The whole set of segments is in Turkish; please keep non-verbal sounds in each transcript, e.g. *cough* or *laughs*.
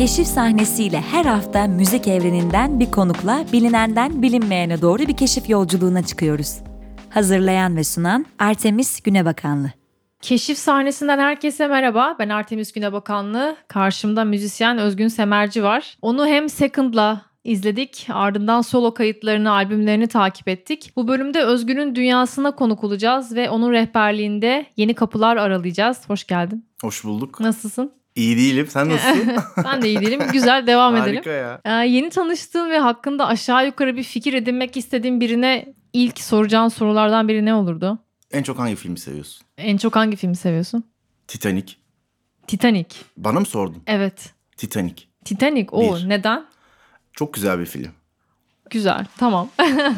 Keşif sahnesiyle her hafta müzik evreninden bir konukla bilinenden bilinmeyene doğru bir keşif yolculuğuna çıkıyoruz. Hazırlayan ve sunan Artemis Günebakanlı. Keşif sahnesinden herkese merhaba. Ben Artemis Günebakanlı. Karşımda müzisyen Özgün Semerci var. Onu hem Second'la izledik. Ardından solo kayıtlarını, albümlerini takip ettik. Bu bölümde Özgün'ün dünyasına konuk olacağız ve onun rehberliğinde yeni kapılar aralayacağız. Hoş geldin. Hoş bulduk. Nasılsın? İyi değilim. Sen *laughs* nasılsın? ben de iyi değilim. Güzel devam edelim. Harika ya. Ee, yeni tanıştığın ve hakkında aşağı yukarı bir fikir edinmek istediğin birine ilk soracağın sorulardan biri ne olurdu? En çok hangi filmi seviyorsun? En çok hangi filmi seviyorsun? Titanic. Titanic. Bana mı sordun? Evet. Titanic. Titanic. O Bir. neden? Çok güzel bir film. Güzel. Tamam.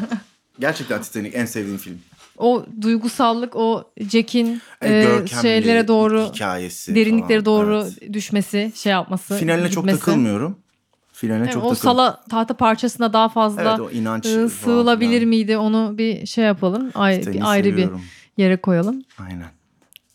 *laughs* Gerçekten Titanic en sevdiğim film. O duygusallık, o Jack'in E, e, şeylere doğru, hikayesi derinliklere falan. doğru Evet. düşmesi, şey yapması. Finaline çok gitmesi. takılmıyorum. Finaline Evet, çok o takılmıyorum. sala tahta parçasına daha fazla Evet o inanç falan sığılabilir miydi? Onu bir şey yapalım. Ay, bir ayrı seviyorum. bir yere koyalım. Aynen.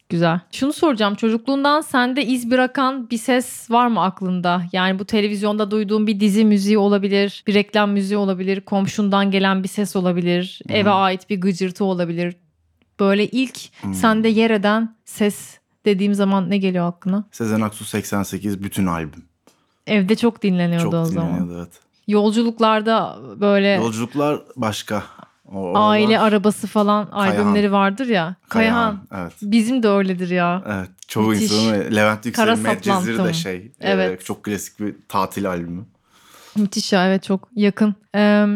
Güzel. Şunu soracağım. Çocukluğundan sende iz bırakan bir ses var mı aklında? Yani bu televizyonda duyduğun bir dizi müziği olabilir, bir reklam müziği olabilir, komşundan gelen bir ses olabilir, Hı. eve ait bir gıcırtı olabilir. Böyle ilk Hmm. sende yer eden ses dediğim zaman ne geliyor aklına? Sezen Aksu 88 bütün albüm. Evde çok dinleniyordu Çok o zaman. dinleniyordu evet. Yolculuklarda böyle Yolculuklar başka. O, aile arabası falan Kayahan. albümleri vardır ya. Kayahan. Evet. Bizim de öyledir ya. Evet. Çoğu Müthiş. insanın Levent Yüksel'in Medcezir saplantı. de şey. Evet. e, çok klasik bir tatil albümü. Müthiş ya evet çok yakın. Ee,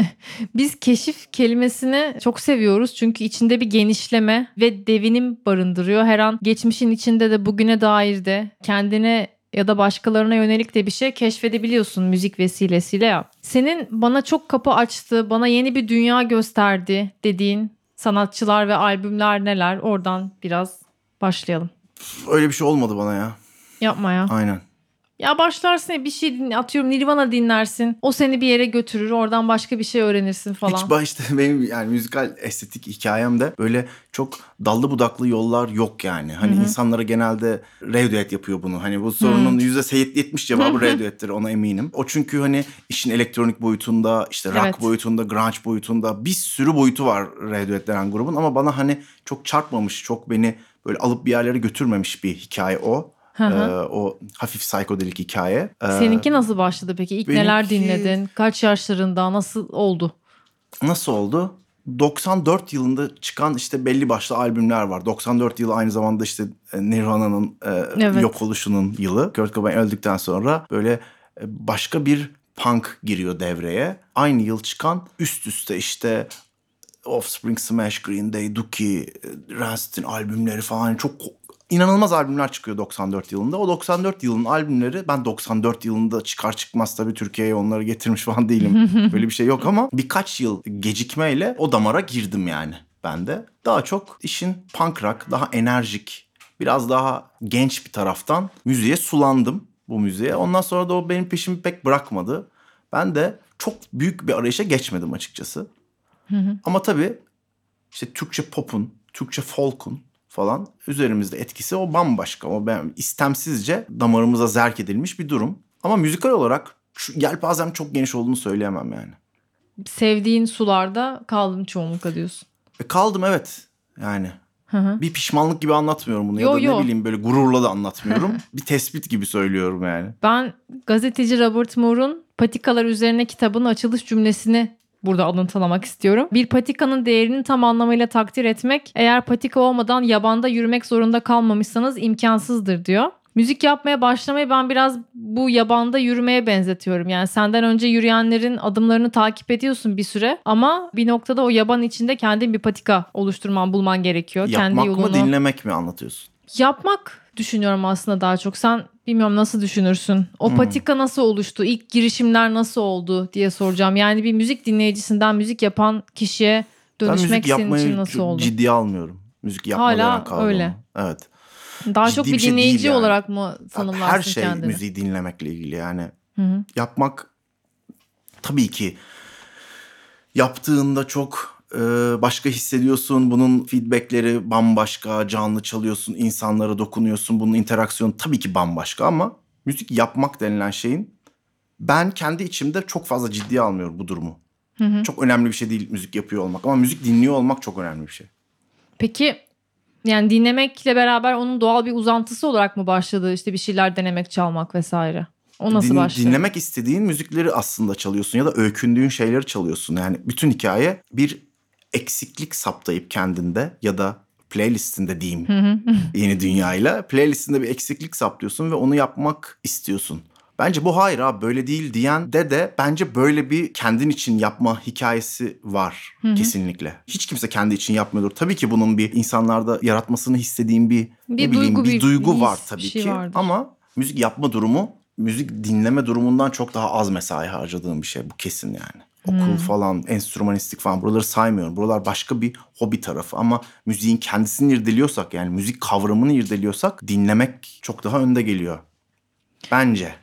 *laughs* biz keşif kelimesini çok seviyoruz çünkü içinde bir genişleme ve devinim barındırıyor. Her an geçmişin içinde de bugüne dair de kendine ya da başkalarına yönelik de bir şey keşfedebiliyorsun müzik vesilesiyle ya. Senin bana çok kapı açtı, bana yeni bir dünya gösterdi dediğin sanatçılar ve albümler neler? Oradan biraz başlayalım. Öyle bir şey olmadı bana ya. Yapma ya. Aynen. Ya başlarsın bir şey din- atıyorum Nirvana dinlersin. O seni bir yere götürür. Oradan başka bir şey öğrenirsin falan. Hiç başta *laughs* benim yani müzikal estetik hikayemde böyle çok dallı budaklı yollar yok yani. Hani Hı hı. insanlara genelde Radiohead yapıyor bunu. Hani bu sorunun yüzde yetmiş cevabı *laughs* Radiohead'tir ona eminim. O çünkü hani işin elektronik boyutunda, işte rock Evet. boyutunda, grunge boyutunda bir sürü boyutu var Radiohead denen grubun. Ama bana hani çok çarpmamış, çok beni böyle alıp bir yerlere götürmemiş bir hikaye o. Hı hı. O hafif psikodelik hikaye. Seninki nasıl başladı peki? İlk neler benimki- dinledin? Kaç yaşlarında? Nasıl oldu? Nasıl oldu? 94 yılında çıkan işte belli başlı albümler var. 94 yılı aynı zamanda işte e, Nirvana'nın e, Evet. yok oluşunun yılı. Kurt Cobain öldükten sonra böyle e, başka bir punk giriyor devreye. Aynı yıl çıkan üst üste işte Offspring, Smash, Green Day, Dookie, e, Rancid'in albümleri falan çok inanılmaz albümler çıkıyor 94 yılında. O 94 yılın albümleri ben 94 yılında çıkar çıkmaz tabii Türkiye'ye onları getirmiş falan değilim. *laughs* Böyle bir şey yok ama birkaç yıl gecikmeyle o damara girdim yani ben de. Daha çok işin punk rock, daha enerjik, biraz daha genç bir taraftan müziğe sulandım bu müziğe. Ondan sonra da o benim peşimi pek bırakmadı. Ben de çok büyük bir arayışa geçmedim açıkçası. Ama tabii işte Türkçe pop'un, Türkçe folk'un falan üzerimizde etkisi o bambaşka. O ben istemsizce damarımıza zerk edilmiş bir durum. Ama müzikal olarak şu yelpazem çok geniş olduğunu söyleyemem yani. Sevdiğin sularda kaldın çoğunlukla diyorsun. E kaldım evet yani. Hı hı. Bir pişmanlık gibi anlatmıyorum bunu Yo, ya da yo. ne bileyim böyle gururla da anlatmıyorum. *laughs* bir tespit gibi söylüyorum yani. Ben gazeteci Robert Moore'un Patikalar Üzerine kitabının açılış cümlesini burada alıntılamak istiyorum. Bir patikanın değerini tam anlamıyla takdir etmek eğer patika olmadan yabanda yürümek zorunda kalmamışsanız imkansızdır diyor. Müzik yapmaya başlamayı ben biraz bu yabanda yürümeye benzetiyorum. Yani senden önce yürüyenlerin adımlarını takip ediyorsun bir süre ama bir noktada o yaban içinde kendin bir patika oluşturman, bulman gerekiyor. Kendi Yapmak yolunu. mı dinlemek mi anlatıyorsun? Yapmak düşünüyorum aslında daha çok. Sen bilmiyorum nasıl düşünürsün? O Hmm. patika nasıl oluştu? İlk girişimler nasıl oldu diye soracağım. Yani bir müzik dinleyicisinden müzik yapan kişiye Ben dönüşmek müzik senin için nasıl oldu? ciddiye almıyorum. Müzik yapma Hala kavramı. öyle. Evet. Daha ciddi çok bir bir şey dinleyici yani. olarak mı tanımlarsın Her şey kendini? müziği dinlemekle ilgili yani. Hı hı. Yapmak tabii ki yaptığında çok başka hissediyorsun. Bunun feedbackleri bambaşka, canlı çalıyorsun, insanlara dokunuyorsun. Bunun interaksiyonu tabii ki bambaşka ama müzik yapmak denilen şeyin ben kendi içimde çok fazla ciddiye almıyorum bu durumu. Çok önemli bir şey değil müzik yapıyor olmak ama müzik dinliyor olmak çok önemli bir şey. Peki yani dinlemekle beraber onun doğal bir uzantısı olarak mı başladı? İşte bir şeyler denemek, çalmak vesaire. O nasıl Din- başladı? Dinlemek istediğin müzikleri aslında çalıyorsun ya da öykündüğün şeyleri çalıyorsun. Yani bütün hikaye bir eksiklik saptayıp kendinde ya da playlistinde diyeyim *laughs* yeni dünyayla playlistinde bir eksiklik saplıyorsun ve onu yapmak istiyorsun. Bence bu hayır abi böyle değil diyen de de bence böyle bir kendin için yapma hikayesi var kesinlikle. Hiç kimse kendi için yapmıyordur. Tabii ki bunun bir insanlarda yaratmasını istediğim bir, Bir ne bileyim duygu, bir bir duygu his, var bir tabii şey ki. vardır. Ama müzik yapma durumu müzik dinleme durumundan çok daha az mesai harcadığım bir şey bu kesin yani. Okul falan, enstrümanistik falan buraları saymıyorum. Buralar başka bir hobi tarafı ama müziğin kendisini irdeliyorsak yani müzik kavramını irdeliyorsak dinlemek çok daha önde geliyor. Bence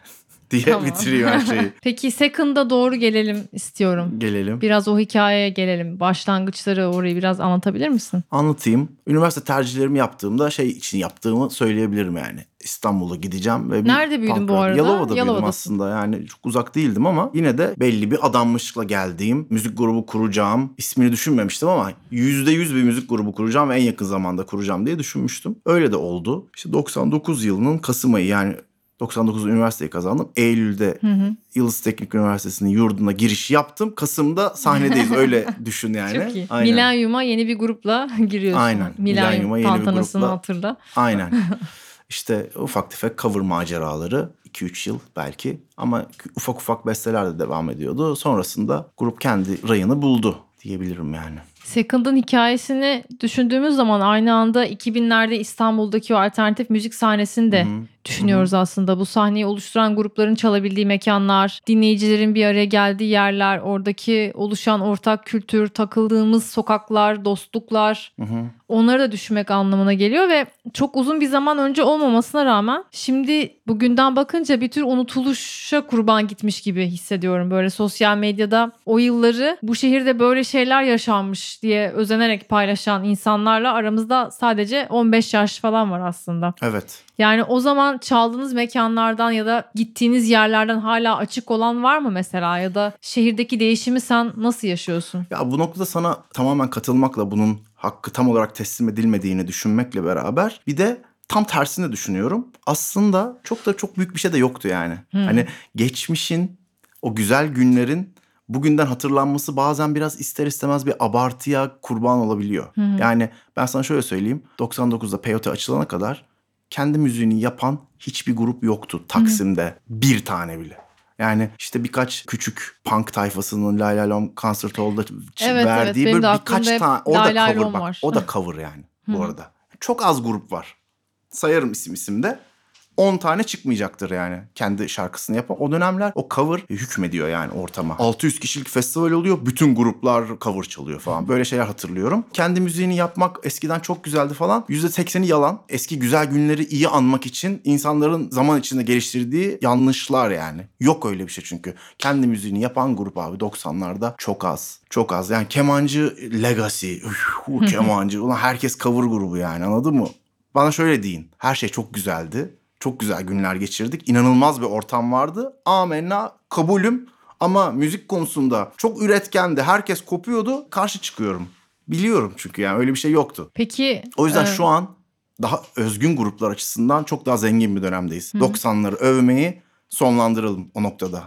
*laughs* diye Tamam. bitiriyor her şeyi. *laughs* Peki Second'a doğru gelelim istiyorum. Gelelim. Biraz o hikayeye gelelim. Başlangıçları orayı biraz anlatabilir misin? Anlatayım. Üniversite tercihlerimi yaptığımda şey için yaptığımı söyleyebilirim yani. İstanbul'a gideceğim. Ve bir Nerede büyüdün bu arada? Yalova'da büyüdüm Yalova'dasın. aslında yani çok uzak değildim ama yine de belli bir adanmışlıkla geldiğim müzik grubu kuracağım. İsmini düşünmemiştim ama yüzde yüz bir müzik grubu kuracağım ve en yakın zamanda kuracağım diye düşünmüştüm. Öyle de oldu. İşte 99 yılının Kasım ayı yani 99 üniversiteyi kazandım. Eylül'de Yıldız Teknik Üniversitesi'nin yurduna giriş yaptım. Kasım'da sahnedeyiz öyle *laughs* düşün yani. Çok iyi. Aynen. Yeni bir grupla *laughs* giriyorsun. Aynen. Milenyum Milenyum'a yeni bir grupla. hatırla. Aynen. *laughs* İşte ufak tefek cover maceraları 2-3 yıl belki ama ufak ufak besteler de devam ediyordu. Sonrasında grup kendi rayını buldu diyebilirim yani. Second'ın hikayesini düşündüğümüz zaman aynı anda 2000'lerde İstanbul'daki o alternatif müzik sahnesini de düşünüyoruz aslında. Bu sahneyi oluşturan grupların çalabildiği mekanlar, dinleyicilerin bir araya geldiği yerler, oradaki oluşan ortak kültür, takıldığımız sokaklar, dostluklar. Onları da düşünmek anlamına geliyor ve çok uzun bir zaman önce olmamasına rağmen şimdi bugünden bakınca bir tür unutuluşa kurban gitmiş gibi hissediyorum. Böyle sosyal medyada o yılları bu şehirde böyle şeyler yaşanmış diye özenerek paylaşan insanlarla aramızda sadece 15 yaş falan var aslında. Evet. Yani o zaman çaldığınız mekanlardan ya da gittiğiniz yerlerden hala açık olan var mı mesela ya da şehirdeki değişimi sen nasıl yaşıyorsun? Ya bu noktada sana tamamen katılmakla bunun hakkı tam olarak teslim edilmediğini düşünmekle beraber bir de tam tersini düşünüyorum. Aslında çok da çok büyük bir şey de yoktu yani. Hani geçmişin o güzel günlerin bugünden hatırlanması bazen biraz ister istemez bir abartıya kurban olabiliyor. Yani ben sana şöyle söyleyeyim. 99'da Peyote açılana kadar kendi müziğini yapan hiçbir grup yoktu Taksim'de. Bir tane bile. Yani işte birkaç küçük punk tayfasının Lay Lay Lom Concert Hall'da Evet, evet. verdiği de böyle birkaç tane o da cover bak. var. O da cover yani bu arada. Çok az grup var. Sayarım isim isimde. 10 tane çıkmayacaktır yani kendi şarkısını yapan. O dönemler o cover hükmediyor yani ortama. 600 kişilik festival oluyor. Bütün gruplar cover çalıyor falan. Böyle şeyler hatırlıyorum. Kendi müziğini yapmak eskiden çok güzeldi falan. %80'i yalan. Eski güzel günleri iyi anmak için insanların zaman içinde geliştirdiği yanlışlar yani. Yok öyle bir şey çünkü. Kendi müziğini yapan grup abi 90'larda çok az. Çok az. Yani kemancı legacy. Üf, *laughs* kemancı. Ulan herkes cover grubu yani anladın mı? Bana şöyle deyin. Her şey çok güzeldi. Çok güzel günler geçirdik. İnanılmaz bir ortam vardı. Amenna kabulüm. Ama müzik konusunda çok üretkendi. Herkes kopuyordu. Karşı çıkıyorum. Biliyorum çünkü yani öyle bir şey yoktu. Peki O yüzden e, şu an daha özgün gruplar açısından çok daha zengin bir dönemdeyiz. 90'ları övmeyi sonlandıralım o noktada.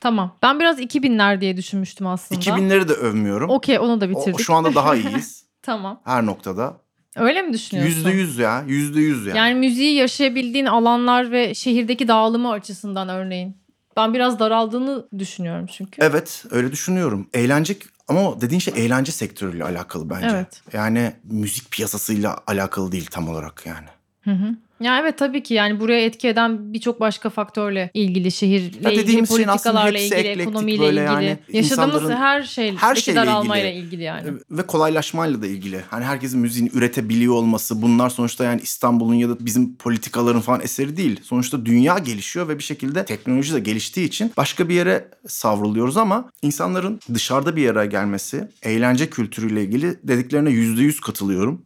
tamam. Ben biraz 2000'ler diye düşünmüştüm aslında. 2000'leri de övmüyorum. Okey onu da O- bitirdik. şu anda daha iyiyiz. *laughs* Tamam. Her noktada. Öyle mi düşünüyorsun? Yüzde yüz ya. Yüzde yüz yani. Yani müziği yaşayabildiğin alanlar ve şehirdeki dağılımı açısından örneğin. Ben biraz daraldığını düşünüyorum çünkü. Evet öyle düşünüyorum. Eğlence ama dediğin şey eğlence sektörüyle alakalı bence. Evet. Yani müzik piyasasıyla alakalı değil tam olarak yani. Hı hı. Ya evet tabii ki yani buraya etki eden birçok başka faktörle ilgili şehirle Ya ilgili politikalarla ilgili eklektik ekonomiyle ilgili yani. yaşadığımız her şeyle her şeyle daralmayla ilgili. ilgili yani. Ve kolaylaşmayla da ilgili. Hani herkesin müziğini üretebiliyor olması bunlar sonuçta yani İstanbul'un ya da bizim politikaların falan eseri değil. Sonuçta dünya gelişiyor ve bir şekilde teknoloji de geliştiği için başka bir yere savruluyoruz ama insanların dışarıda bir yere gelmesi, eğlence kültürüyle ilgili dediklerine yüzde yüz katılıyorum.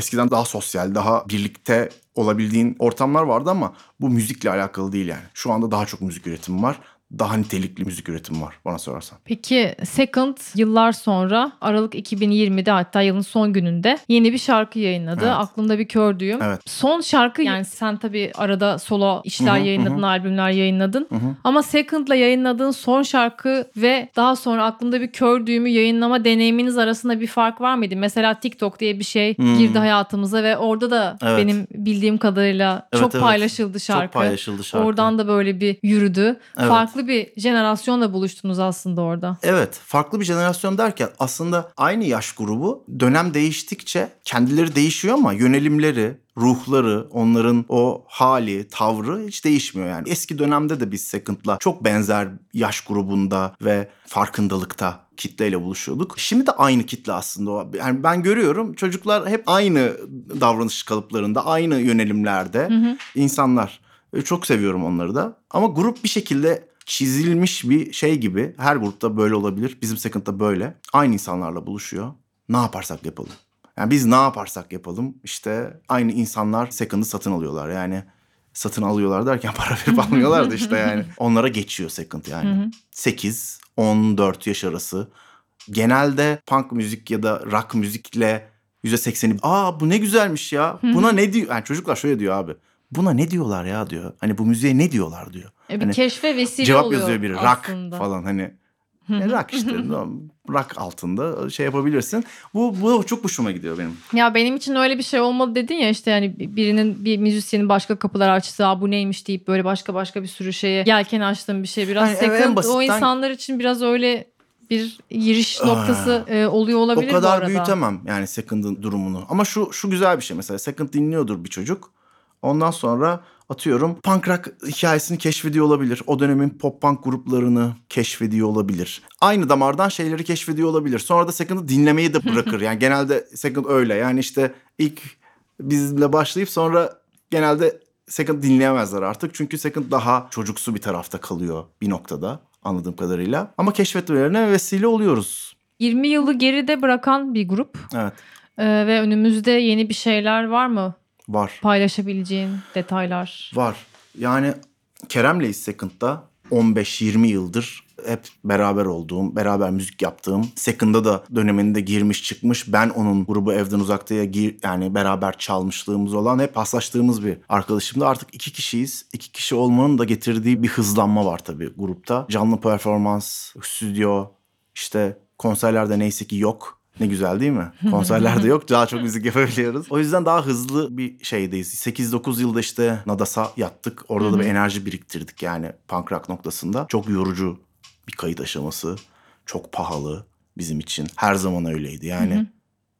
Eskiden daha sosyal, daha birlikte olabildiğin ortamlar vardı ama bu müzikle alakalı değil yani. Şu anda daha çok müzik üretimi var. Daha nitelikli müzik üretimi var bana sorarsan. Peki Second yıllar sonra Aralık 2020'de hatta yılın son gününde yeni bir şarkı yayınladı. Evet. Aklımda bir kör düğüm. Evet. Son şarkı yani sen tabii arada solo işler Hı hı, yayınladın, hı. albümler yayınladın. Hı hı. Ama Second'la yayınladığın son şarkı ve daha sonra aklımda bir kör düğümü yayınlama deneyiminiz arasında bir fark var mıydı? Mesela TikTok diye bir şey Hmm. girdi hayatımıza ve orada da Evet. benim bildiğim kadarıyla Evet, çok evet. paylaşıldı şarkı. Çok paylaşıldı şarkı. Oradan da böyle bir yürüdü. Evet. Farklı bir jenerasyonla buluştunuz aslında orada. Evet, farklı bir jenerasyon derken aslında aynı yaş grubu dönem değiştikçe kendileri değişiyor ama yönelimleri, ruhları, onların o hali, tavrı hiç değişmiyor yani. Eski dönemde de biz Second'la çok benzer yaş grubunda ve farkındalıkta kitleyle buluşuyorduk. Şimdi de aynı kitle aslında. Yani ben görüyorum çocuklar hep aynı davranış kalıplarında, aynı yönelimlerde insanlar. E, Çok seviyorum onları da. Ama grup bir şekilde çizilmiş bir şey gibi. Her grupta böyle olabilir. Bizim Second'da böyle. Aynı insanlarla buluşuyor. Ne yaparsak yapalım. Yani biz ne yaparsak yapalım işte aynı insanlar Second'ı satın alıyorlar. Yani satın alıyorlar derken *laughs* para verip almıyorlar da işte yani. *laughs* Onlara geçiyor Second yani. 8, 14 yaş arası. Genelde punk müzik ya da rock müzikle %80'i aa bu ne güzelmiş ya. Buna ne diyor? Yani çocuklar şöyle diyor abi. Buna ne diyorlar ya diyor. Hani bu müziğe ne diyorlar diyor. E bir Hani keşfe vesile Cevap oluyor yazıyor biri. Rock aslında. falan hani. E, rock işte. rock altında şey yapabilirsin. Bu, bu çok hoşuma gidiyor benim. Ya benim için öyle bir şey olmadı dedin ya işte yani birinin bir müzisyenin başka kapılar açtı. Aa, bu neymiş deyip böyle başka başka bir sürü şeye yelken açtığım bir şey. Biraz Hani evet, en second o basitten- insanlar için biraz öyle bir giriş noktası e, oluyor olabilir o bu kadar arada. büyütemem yani Second'ın durumunu. Ama şu şu güzel bir şey mesela Second dinliyordur bir çocuk. Ondan sonra atıyorum punk rock hikayesini keşfediyor olabilir. O dönemin pop punk gruplarını keşfediyor olabilir. Aynı damardan şeyleri keşfediyor olabilir. Sonra da Second'ı dinlemeyi de *laughs* bırakır. yani genelde Second öyle. Yani işte ilk bizle başlayıp sonra genelde Second dinleyemezler artık. Çünkü Second daha çocuksu bir tarafta kalıyor bir noktada anladığım kadarıyla. Ama keşfetmelerine vesile oluyoruz. 20 yılı geride bırakan bir grup Evet E, ve önümüzde yeni bir şeyler var mı? Var. Paylaşabileceğin detaylar. Var. Yani Kerem'le Second'da 15-20 yıldır hep beraber olduğum, beraber müzik yaptığım, Second'da da döneminde girmiş çıkmış. Ben onun grubu Evden Uzakta'ya gir, yani beraber çalmışlığımız olan hep paslaştığımız bir arkadaşımdı. Artık iki kişiyiz. İki kişi olmanın da getirdiği bir hızlanma var tabii grupta. Canlı performans, stüdyo, işte konserlerde neyse ki yok. Ne güzel değil mi? *laughs* Konserlerde yok. Daha çok müzik yapabiliyoruz. O yüzden daha hızlı bir şeydeyiz. 8-9 yılda işte Nadas'a yattık. Orada da bir enerji biriktirdik yani punk rock noktasında. Çok yorucu bir kayıt aşaması. Çok pahalı bizim için. Her zaman öyleydi. Yani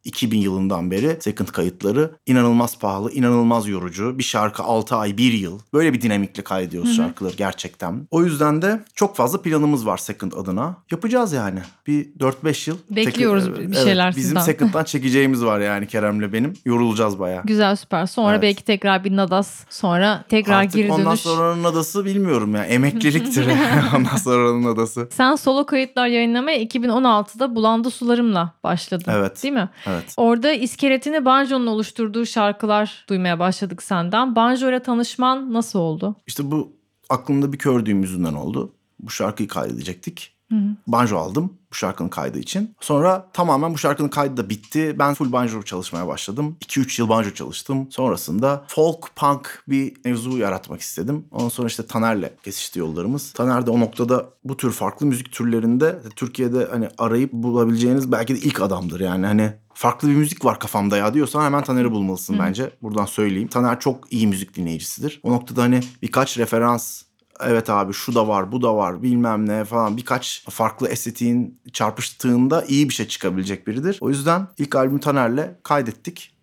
2000 yılından beri second kayıtları inanılmaz pahalı, inanılmaz yorucu. Bir şarkı 6 ay, 1 yıl. Böyle bir dinamikle kaydediyoruz şarkıları gerçekten. O yüzden de çok fazla planımız var second adına. Yapacağız yani. Bir 4-5 yıl. Bekliyoruz Second- bir şeyler Bizim sizden. second'dan çekeceğimiz var yani Kerem'le benim. Yorulacağız bayağı. Güzel süper. Sonra Evet. belki tekrar bir Nadas. Sonra tekrar Artık geri ondan dönüş. sonranın adası bilmiyorum ya. Emekliliktir *laughs* ondan sonranın adası. Sen solo kayıtlar yayınlamaya 2016'da Bulandı Sularım'la başladın. Evet. Değil mi? Evet. Orada iskeletini banjonun oluşturduğu şarkılar duymaya başladık senden. Banjo ile tanışman nasıl oldu? İşte bu aklımda bir kördüğüm yüzünden oldu. Bu şarkıyı kaydedecektik. Banjo aldım bu şarkının kaydı için. Sonra tamamen bu şarkının kaydı da bitti. Ben full banjo çalışmaya başladım. 2-3 yıl banjo çalıştım. Sonrasında folk punk bir mevzu yaratmak istedim. Ondan sonra işte Taner'le kesişti yollarımız. Taner de o noktada bu tür farklı müzik türlerinde Türkiye'de hani arayıp bulabileceğiniz belki de ilk adamdır yani. Hani farklı bir müzik var kafamda ya diyorsan hemen Taner'i bulmalısın bence. Buradan söyleyeyim. Taner çok iyi müzik dinleyicisidir. O noktada hani birkaç referans evet abi şu da var bu da var bilmem ne falan birkaç farklı estetiğin çarpıştığında iyi bir şey çıkabilecek biridir. O yüzden ilk albümü Taner'le kaydettik.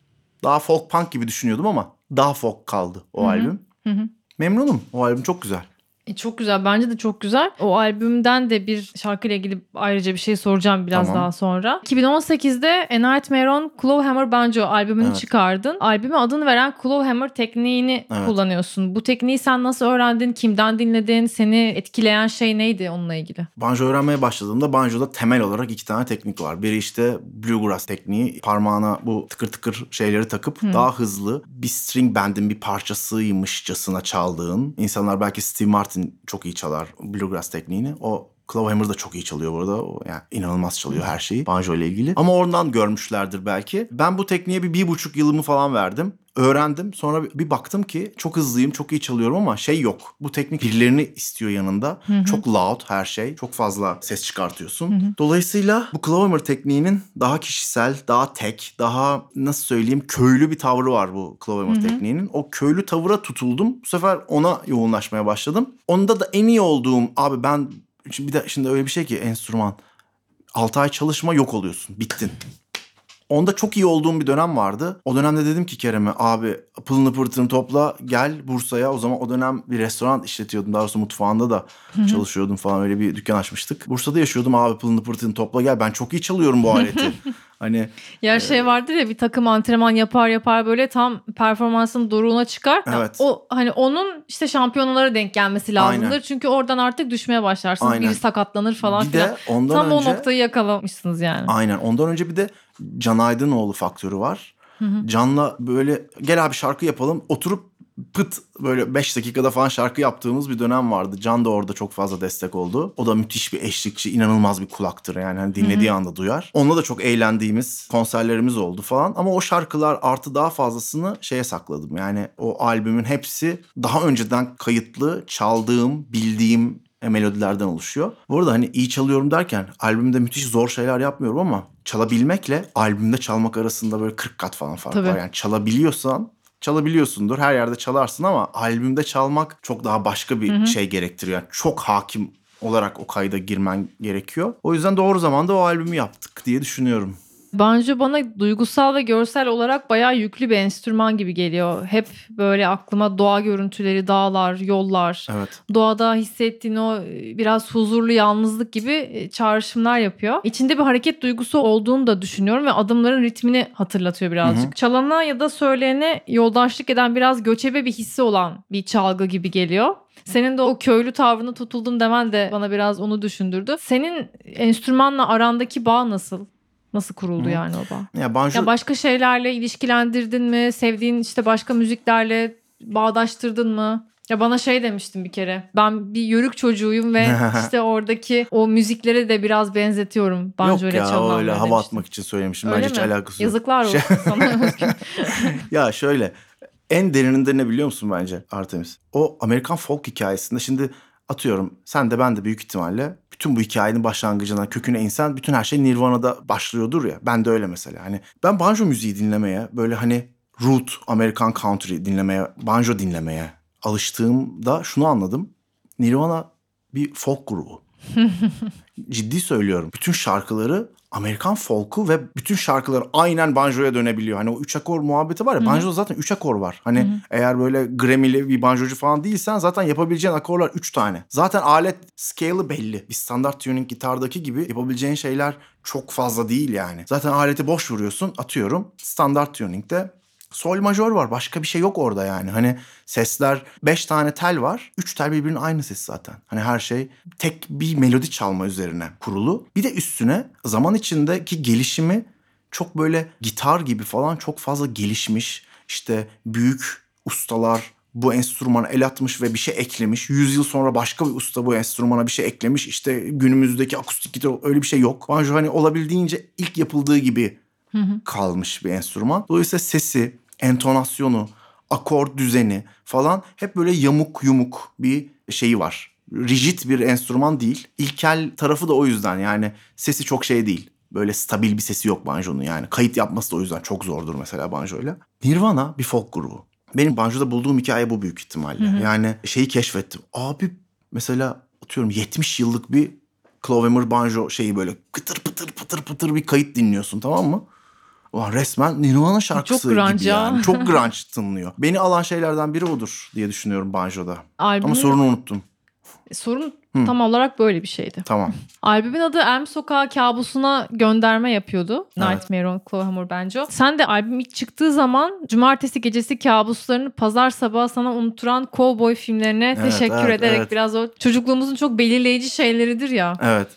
Daha folk punk gibi düşünüyordum ama daha folk kaldı o albüm. Memnunum. O albüm çok güzel. E, çok güzel. Bence de çok güzel. O albümden de bir şarkıyla ilgili ayrıca bir şey soracağım biraz Tamam. daha sonra. 2018'de A Nightmare Clawhammer Banjo albümünü Evet. çıkardın. Albüme adını veren Clawhammer tekniğini Evet. kullanıyorsun. Bu tekniği sen nasıl öğrendin? Kimden dinledin? Seni etkileyen şey neydi onunla ilgili? Banjo öğrenmeye başladığımda banjoda temel olarak iki tane teknik var. Biri işte bluegrass tekniği. Parmağına bu tıkır tıkır şeyleri takıp daha hızlı bir string band'in bir parçasıymışçasına çaldığın. İnsanlar belki Steve Martin çok iyi çalar bluegrass tekniğini. O Clawhammer da çok iyi çalıyor bu arada. O yani inanılmaz çalıyor her şeyi banjo ile ilgili. Ama oradan görmüşlerdir belki. Ben bu tekniğe bir, bir buçuk yılımı falan verdim. Öğrendim. Sonra bir- baktım ki çok hızlıyım, çok iyi çalıyorum ama şey yok. Bu teknik birilerini istiyor yanında. Çok loud her şey. Çok fazla ses çıkartıyorsun. Dolayısıyla bu Clawhammer tekniğinin daha kişisel, daha tek, daha nasıl söyleyeyim köylü bir tavrı var bu Clawhammer tekniğinin. O köylü tavıra tutuldum. Bu sefer ona yoğunlaşmaya başladım. Onda da en iyi olduğum abi ben şimdi bir de şimdi öyle bir şey ki enstrüman 6 ay çalışma yok oluyorsun. Bittin. Onda çok iyi olduğum bir dönem vardı. O dönemde dedim ki Kerem'e abi pılını pırtını topla gel Bursa'ya. O zaman o dönem bir restoran işletiyordum. Daha doğrusu mutfağında da çalışıyordum falan öyle bir dükkan açmıştık. Bursa'da yaşıyordum abi pılını pırtını topla gel. Ben çok iyi çalıyorum bu aleti. *laughs* hani Ya şey vardır ya bir takım antrenman yapar yapar böyle tam performansın doruğuna çıkar. Evet. O hani onun işte şampiyonalara denk gelmesi lazımdır. Aynen. Çünkü oradan artık düşmeye başlarsınız. Aynen. Biri sakatlanır falan bir filan. de ondan Tam önce... o noktayı yakalamışsınız yani. Aynen. Ondan önce bir de Can Aydınoğlu faktörü var. Can'la böyle gel abi şarkı yapalım. Oturup pıt böyle 5 dakikada falan şarkı yaptığımız bir dönem vardı. Can da orada çok fazla destek oldu. O da müthiş bir eşlikçi, inanılmaz bir kulaktır yani. Hani dinlediği anda duyar. Onunla da çok eğlendiğimiz konserlerimiz oldu falan. Ama o şarkılar artı daha fazlasını şeye sakladım. Yani o albümün hepsi daha önceden kayıtlı, çaldığım, bildiğim melodilerden oluşuyor. Bu arada hani iyi çalıyorum derken albümde müthiş zor şeyler yapmıyorum ama çalabilmekle albümde çalmak arasında böyle 40 kat falan fark Tabii. var. Yani çalabiliyorsan çalabiliyorsundur. Her yerde çalarsın ama albümde çalmak çok daha başka bir şey gerektiriyor. Yani çok hakim olarak o kayda girmen gerekiyor. O yüzden doğru zamanda o albümü yaptık diye düşünüyorum. Banjo bana duygusal ve görsel olarak bayağı yüklü bir enstrüman gibi geliyor. Hep böyle aklıma doğa görüntüleri, dağlar, yollar, Evet. doğada hissettiğin o e, biraz huzurlu yalnızlık gibi e, çağrışımlar yapıyor. İçinde bir hareket duygusu olduğunu da düşünüyorum ve adımların ritmini hatırlatıyor birazcık. Çalana ya da söyleyene yoldaşlık eden biraz göçebe bir hissi olan bir çalgı gibi geliyor. Senin de o köylü tavrını tutuldun demen de bana biraz onu düşündürdü. Senin enstrümanla arandaki bağ nasıl? Nasıl kuruldu Hı. yani o bağ? Ya banjo Ya başka şeylerle ilişkilendirdin mi? Sevdiğin işte başka müziklerle bağdaştırdın mı? Ya bana şey demiştin bir kere. Ben bir yörük çocuğuyum ve *laughs* işte oradaki o müziklere de biraz benzetiyorum banjo yok ya öyle demiştin. hava atmak için söylemişim. Öyle Bence hiç mi? alakası yok. Yazıklar olsun Şey- sana Özgür. *laughs* *laughs* ya şöyle en derininde ne biliyor musun bence Artemis? O Amerikan folk hikayesinde şimdi atıyorum sen de ben de büyük ihtimalle bütün bu hikayenin başlangıcına köküne insan bütün her şey Nirvana'da başlıyordur ya. Ben de öyle mesela. Hani ben banjo müziği dinlemeye böyle hani root Amerikan country dinlemeye, banjo dinlemeye alıştığımda şunu anladım. Nirvana bir folk grubu. *laughs* Ciddi söylüyorum. Bütün şarkıları Amerikan folk'u ve bütün şarkıları aynen banjoya dönebiliyor. Hani o üç akor muhabbeti var ya. Banjoda zaten üç akor var. Hani eğer böyle Grammy'li bir banjocu falan değilsen zaten yapabileceğin akorlar üç tane. Zaten alet scale'ı belli. Bir standart tuning gitardaki gibi yapabileceğin şeyler çok fazla değil yani. Zaten aleti boş vuruyorsun atıyorum. Standart tuning'de sol majör var. Başka bir şey yok orada yani. Hani sesler 5 tane tel var. 3 tel birbirinin aynı ses zaten. Hani her şey tek bir melodi çalma üzerine kurulu. Bir de üstüne zaman içindeki gelişimi çok böyle gitar gibi falan çok fazla gelişmiş. İşte büyük ustalar bu enstrümana el atmış ve bir şey eklemiş. 100 yıl sonra başka bir usta bu enstrümana bir şey eklemiş. İşte günümüzdeki akustik gitar öyle bir şey yok. Banjo hani olabildiğince ilk yapıldığı gibi kalmış bir enstrüman. Dolayısıyla sesi, entonasyonu, akor düzeni falan hep böyle yamuk yumuk bir şeyi var. Rigid bir enstrüman değil. İlkel tarafı da o yüzden yani sesi çok şey değil. Böyle stabil bir sesi yok banjonun yani. Kayıt yapması da o yüzden çok zordur mesela banjoyla. Nirvana bir folk grubu. Benim banjoda bulduğum hikaye bu büyük ihtimalle. Yani şeyi keşfettim. Abi mesela atıyorum 70 yıllık bir Clawhammer banjo şeyi böyle kıtır pıtır pıtır pıtır bir kayıt dinliyorsun tamam mı? Ulan resmen Nirvana şarkısı grunge gibi ya. yani. Çok *laughs* grunge tınlıyor. Beni alan şeylerden biri odur diye düşünüyorum banjoda. Albümün, Ama sorunu unuttum. Sorun Hı. tam olarak böyle bir şeydi. Tamam. *laughs* Albümün adı Elm Sokağı kabusuna gönderme yapıyordu. Evet. Nightmare on Clovermore bence. Sen de albüm ilk çıktığı zaman cumartesi gecesi kabuslarını pazar sabahı sana unutturan cowboy filmlerine Evet, teşekkür evet, ederek evet. biraz o çocukluğumuzun çok belirleyici şeyleridir ya. Evet.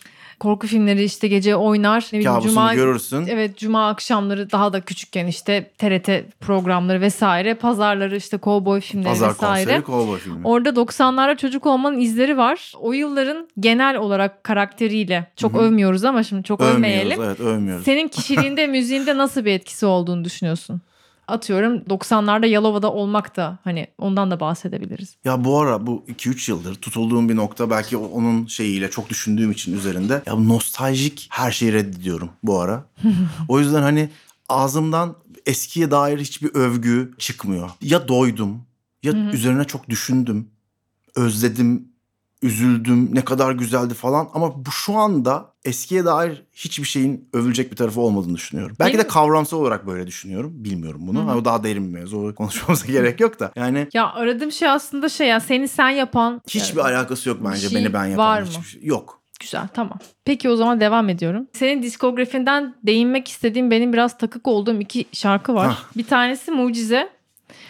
Korku filmleri işte gece oynar. Ne bileyim, Kabusunu cuma, görürsün. Evet cuma akşamları daha da küçükken işte TRT programları vesaire. Pazarları işte cowboy filmleri Pazar vesaire. konseri kovboy filmi. Orada 90'larda çocuk olmanın izleri var. O yılların genel olarak karakteriyle çok Hı hı. övmüyoruz ama şimdi çok övmeyelim. Övmüyoruz evet övmüyoruz. Senin kişiliğinde, *laughs* müziğinde nasıl bir etkisi olduğunu düşünüyorsun? Atıyorum 90'larda Yalova'da olmak da hani ondan da bahsedebiliriz. Ya bu ara bu 2-3 yıldır tutulduğum bir nokta belki onun şeyiyle çok düşündüğüm için üzerinde. Ya nostaljik her şeyi reddediyorum bu ara. *laughs* o yüzden hani ağzımdan eskiye dair hiçbir övgü çıkmıyor. Ya doydum ya üzerine çok düşündüm. Özledim, üzüldüm, ne kadar güzeldi falan ama bu şu anda eskiye dair hiçbir şeyin övülecek bir tarafı olmadığını düşünüyorum. Belki Değil de kavramsal olarak böyle düşünüyorum. Bilmiyorum bunu. Hani o daha derin bir mevzu. O konuşmamıza *laughs* gerek yok da. Yani Ya aradığım şey aslında şey ya seni sen yapan. Hiçbir Yani alakası yok bence şey beni ben yapan var mı? hiçbir şey. Yok. Güzel tamam. Peki o zaman devam ediyorum. Senin diskografinden değinmek istediğim benim biraz takık olduğum iki şarkı var. Hah. Bir tanesi Mucize.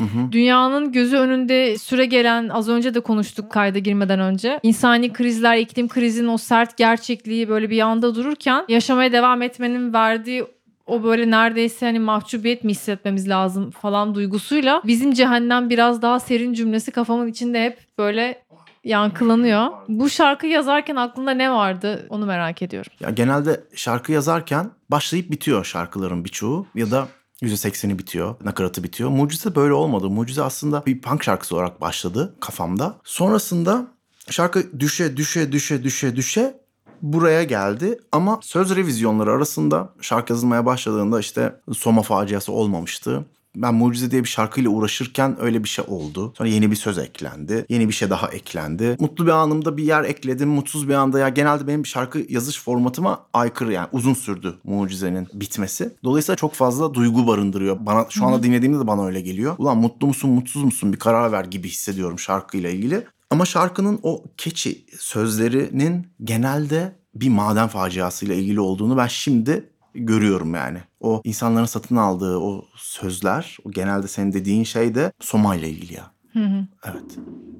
Hı hı. Dünyanın gözü önünde süre gelen az önce de konuştuk kayda girmeden önce. İnsani krizler, iklim krizinin o sert gerçekliği böyle bir yanda dururken yaşamaya devam etmenin verdiği o böyle neredeyse hani mahcubiyet mi hissetmemiz lazım falan duygusuyla bizim cehennem biraz daha serin cümlesi kafamın içinde hep böyle yankılanıyor. Bu şarkı yazarken aklında ne vardı onu merak ediyorum. Ya genelde şarkı yazarken başlayıp bitiyor şarkıların birçoğu ya da %80'i bitiyor, nakaratı bitiyor. Mucize böyle olmadı. Mucize aslında bir punk şarkısı olarak başladı kafamda. Sonrasında şarkı düşe düşe düşe düşe düşe buraya geldi ama söz revizyonları arasında şarkı yazılmaya başladığında işte Soma faciası olmamıştı. Ben Mucize diye bir şarkıyla uğraşırken öyle bir şey oldu. Sonra yeni bir söz eklendi. Yeni bir şey daha eklendi. Mutlu bir anımda bir yer ekledim. Mutsuz bir anda ya genelde benim şarkı yazış formatıma aykırı yani uzun sürdü Mucize'nin bitmesi. Dolayısıyla çok fazla duygu barındırıyor. Bana şu anda dinlediğimde de bana öyle geliyor. Ulan mutlu musun mutsuz musun bir karar ver gibi hissediyorum şarkıyla ilgili. Ama şarkının o keçi sözlerinin genelde bir maden faciasıyla ilgili olduğunu ben şimdi görüyorum yani. O insanların satın aldığı o sözler, o genelde senin dediğin şey de Soma ile ilgili ya. Hı hı. Evet.